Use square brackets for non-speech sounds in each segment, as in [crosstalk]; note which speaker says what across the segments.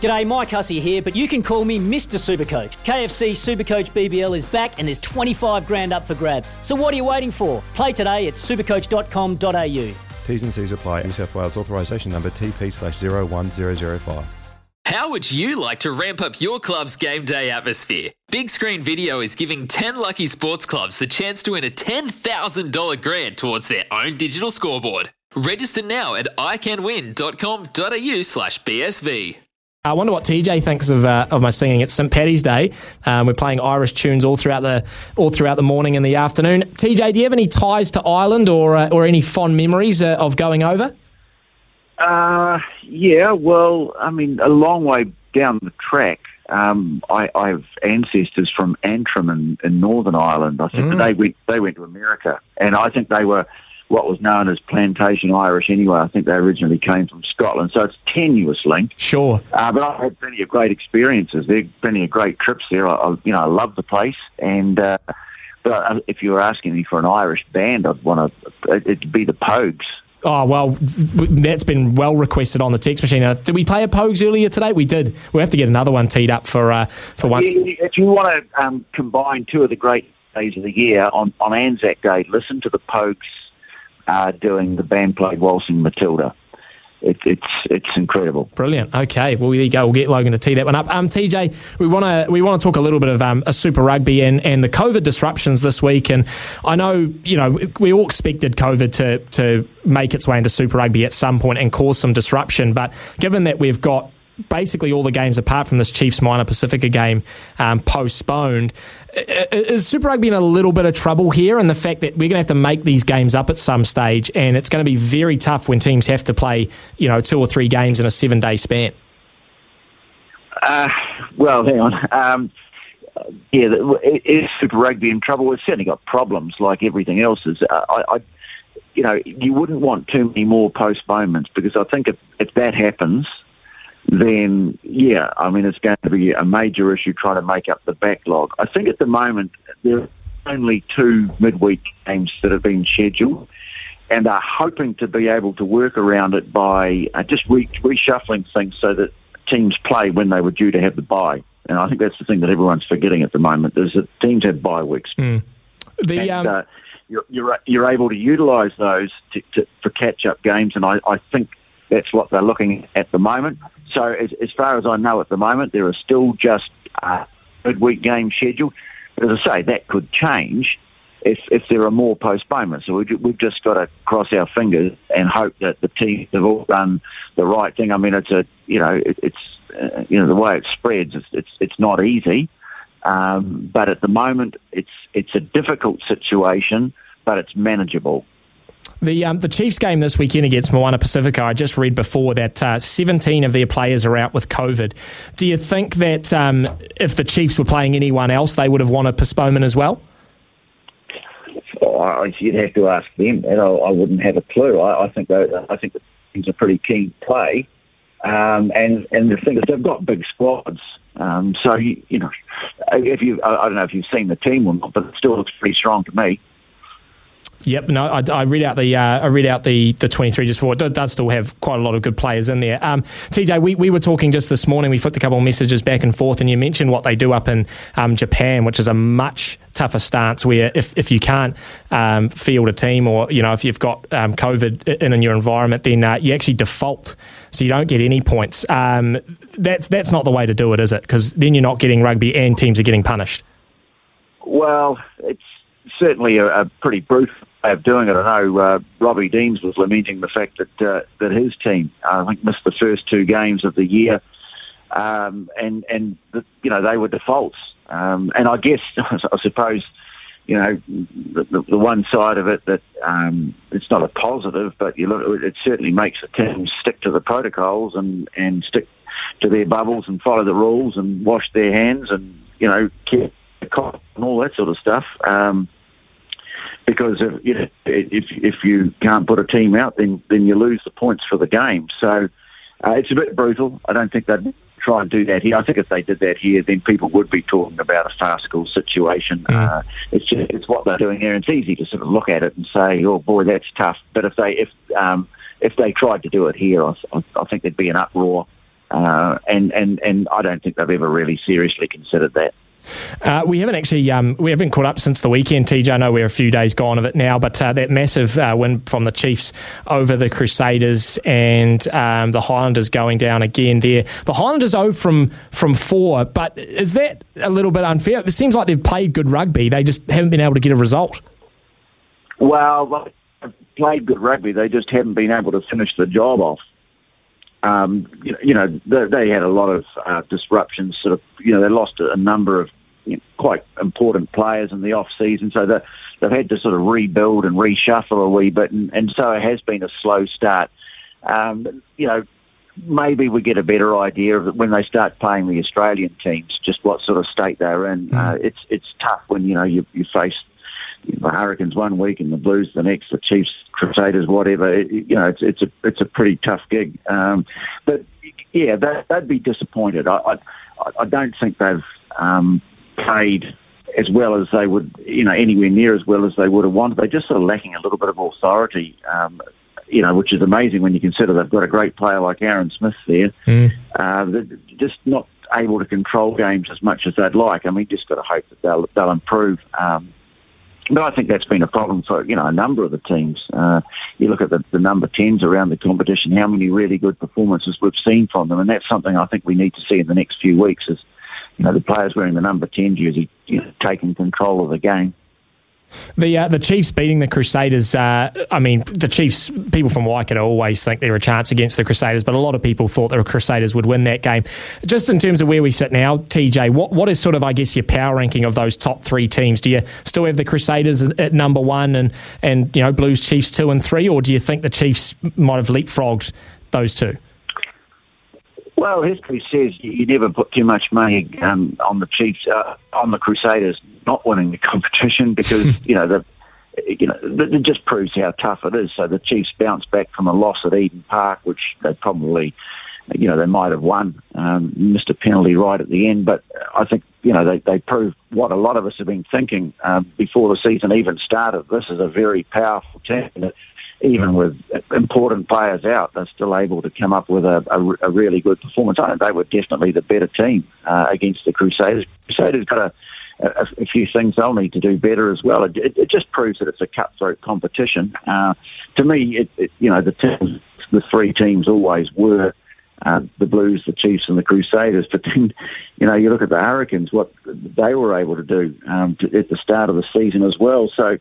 Speaker 1: G'day, Mike Hussey here, but you can call me Mr. Supercoach. KFC Supercoach BBL is back and there's 25 grand up for grabs. So what are you waiting for? Play today at supercoach.com.au.
Speaker 2: T's and C's apply. New South Wales authorisation number TP slash 01005.
Speaker 3: How would you like to ramp up your club's game day atmosphere? Big Screen Video is giving 10 lucky sports clubs the chance to win a $10,000 grant towards their own digital scoreboard. Register now at iCanWin.com.au slash BSV.
Speaker 4: I wonder what TJ thinks of uh, of my singing. It's St Paddy's Day. Um, we're playing Irish tunes all throughout the all throughout the morning and the afternoon. TJ, do you have any ties to Ireland or uh, or any fond memories uh, of going over?
Speaker 5: Uh, yeah, well, I mean, a long way down the track. Um, I, I have ancestors from Antrim in, in Northern Ireland. I think
Speaker 4: Mm.
Speaker 5: they went they went to America, and I think they were what was known as plantation Irish. Anyway, I think they originally came from Scotland, so it's a tenuous link.
Speaker 4: Sure.
Speaker 5: Uh, but I've had plenty of great experiences. There, plenty of great trips there. I, I you know, I love the place, and uh, but uh, if you were asking me for an Irish band, I'd want to. It'd be the Pogues.
Speaker 4: Oh well, that's been well requested on the text machine. Uh, did we play a Pogues earlier today? We did. We have to get another one teed up for uh, for once.
Speaker 5: If you want to um, combine two of the great days of the year on, on Anzac Day, listen to the Pogues uh, doing the band played Waltzing Matilda. It, it's it's incredible.
Speaker 4: Brilliant. Okay. Well, there you go. We'll get Logan to tee that one up. Um, TJ, we want to we want to talk a little bit of um, a Super Rugby and, and the COVID disruptions this week. And I know you know we all expected COVID to to make its way into Super Rugby at some point and cause some disruption. But given that we've got basically all the games apart from this Chiefs Moana Pacifica game um, postponed. Is Super Rugby in a little bit of trouble here? And the fact that we're going to have to make these games up at some stage, and it's going to be very tough when teams have to play, you know, two or three games in a seven day span.
Speaker 5: Uh, well, hang on. Um, yeah, is Super Rugby in trouble? It's certainly got problems like everything else. Is uh, I, I, you know, you wouldn't want too many more postponements because I think if, if that happens, then yeah, I mean it's going to be a major issue trying to make up the backlog. I think at the moment there are only two midweek games that have been scheduled. And are hoping to be able to work around it by uh, just re- reshuffling things so that teams play when they were due to have the bye. And I think that's the thing that everyone's forgetting at the moment is that teams have bye weeks.
Speaker 4: The
Speaker 5: And,
Speaker 4: um,
Speaker 5: uh, you're, you're, you're able to utilise those to, to, for catch-up games, and I, I think that's what they're looking at the moment. So as, as far as I know at the moment, there are still just uh, midweek games scheduled. But as I say, that could change if, if there are more postponements. So we, we've just got to cross our fingers and hope that the teams have all done the right thing. I mean, it's a you know it, it's uh, you know the way it spreads. It's it's, it's not easy, um, but at the moment it's it's a difficult situation, but it's manageable.
Speaker 4: The um, the Chiefs game this weekend against Moana Pacifica, I just read before that uh, 17 of their players are out with COVID. Do you think that um, if the Chiefs were playing anyone else, they would have won a postponement as well?
Speaker 5: Oh, you'd have to ask them, and I, I wouldn't have a clue. I, I think they, I think the teams are pretty keen play, um, and and the thing is they've got big squads. Um, so you, you know, if you, I, I don't know if you've seen the team or not, but it still looks pretty strong to me.
Speaker 4: Yep, no, I, I read out the uh, I read out the the twenty three just before. It does- still have quite a lot of good players in there. Um, TJ, we, we were talking just this morning. We flipped a couple of messages back and forth, and you mentioned what they do up in um, Japan, which is a much tougher stance. Where if, if you can't um, field a team, or you know if you've got um, COVID in, in your environment, then uh, you actually default, so you don't get any points. Um, that's that's not the way to do it, is it? Because then you're not getting rugby, and teams are getting punished.
Speaker 5: Well, it's certainly a, a pretty brutal way of doing it. I know uh, Robbie Deans was lamenting the fact that uh, that his team, I think, missed the first two games of the year, um, and and the, you know they were defaults. Um, and I guess [laughs] I suppose you know the, the, one side of it that um, it's not a positive, but you look, it certainly makes the teams stick to the protocols and and stick to their bubbles and follow the rules and wash their hands and you know keep the cops and all that sort of stuff. Um, because if, you know, if if you can't put a team out, then then you lose the points for the game. So uh, it's a bit brutal. I don't think they'd try and do that here. I think if they did that here, then people would be talking about a farcical situation. Mm. Uh, it's just it's what they're doing there. It's easy to sort of look at it and say, "Oh boy, that's tough." But if they if um, if they tried to do it here, I, I think there'd be an uproar. Uh, and, and, and I don't think they've ever really seriously considered that.
Speaker 4: Uh, we haven't actually um, we haven't caught up since the weekend. TJ, I know we're a few days gone of it now, but uh, that massive uh, win from the Chiefs over the Crusaders and um, the Highlanders going down again there. The Highlanders owe from from four, but is that a little bit unfair? It seems like they've played good rugby. They just haven't been able to get a result.
Speaker 5: Well, they've played good rugby. They just haven't been able to finish the job off. Um, you, know, they, had a lot of uh, disruptions. Sort of, you know, they lost a number of you know, quite important players in the off season, so that they've had to sort of rebuild and reshuffle a wee bit, and, and so it has been a slow start. Um, you know, maybe we get a better idea of when they start playing the Australian teams, just what sort of state they're in. Mm. Uh, it's it's tough when you know you, you face the Hurricanes one week and the Blues the next, the Chiefs, Crusaders, whatever. It, you know, it's it's a it's a pretty tough gig. Um, but yeah, they, would be disappointed. I, I I don't think they've um, played as well as they would, you know, anywhere near as well as they would have wanted. They're just sort of lacking a little bit of authority. Um, you know, which is amazing when you consider they've got a great player like Aaron Smith there. Mm. Uh, just not able to control games as much as they'd like. I mean, just got to hope that they'll, they'll improve. Um, but I think that's been a problem for you know a number of the teams. Uh, you look at the, the number tens around the competition, how many really good performances we've seen from them, and that's something I think we need to see in the next few weeks. Is you know the players wearing the number ten jersey you know, taking control of the game.
Speaker 4: The uh, the Chiefs beating the Crusaders. Uh, I mean, the Chiefs. People from Waikato always think they're a chance against the Crusaders, but a lot of people thought the Crusaders would win that game. Just in terms of where we sit now, TJ, what what is sort of I guess your power ranking of those top three teams? Do you still have the Crusaders at number one and and you know Blues Chiefs two and three, or do you think the Chiefs might have leapfrogged those two?
Speaker 5: Well, history says you never put too much money um, on the Chiefs, uh, on the Crusaders not winning the competition because [laughs] you know the you know it just proves how tough it is. So the Chiefs bounced back from a loss at Eden Park, which they probably you know they might have won, um, missed a penalty right at the end, but I think you know they they proved what a lot of us have been thinking um, before the season even started. This is a very powerful team even with important players out, they're still able to come up with a, a, a really good performance. I think they were definitely the better team uh, against the Crusaders. Crusaders got a, a, a, few things they'll need to do better as well. It, it, it just proves that it's a cutthroat competition. Uh, to me, it, you know, the teams, the three teams always were. Uh, the Blues, the Chiefs, and the Crusaders. But then, you know, you look at the Hurricanes, what they were able to do um, to, at the start of the season as well. So,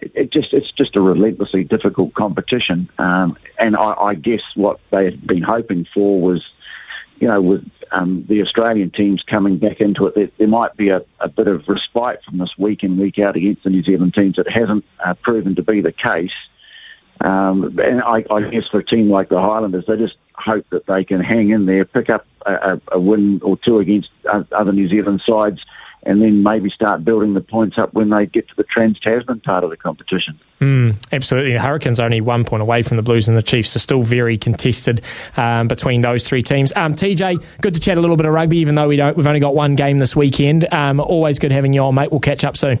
Speaker 5: it, it just it's just a relentlessly difficult competition. Um, and I, I, guess what they had been hoping for was, you know, with um, the Australian teams coming back into it, there, there might be a, a, bit of respite from this week in week out against the New Zealand teams. It hasn't uh, proven to be the case. Um, and I, I, guess for a team like the Highlanders, they just hope that they can hang in there, pick up a, a win or two against other New Zealand sides and then maybe start building the points up when they get to the Trans Tasman part of the competition.
Speaker 4: Mm, absolutely. The Hurricanes are only one point away from the Blues and the Chiefs, are still very contested um, between those three teams. Um, TJ, good to chat a little bit of rugby, even though we don't, we've only got one game this weekend. Um, always good having you on, mate. We'll catch up soon.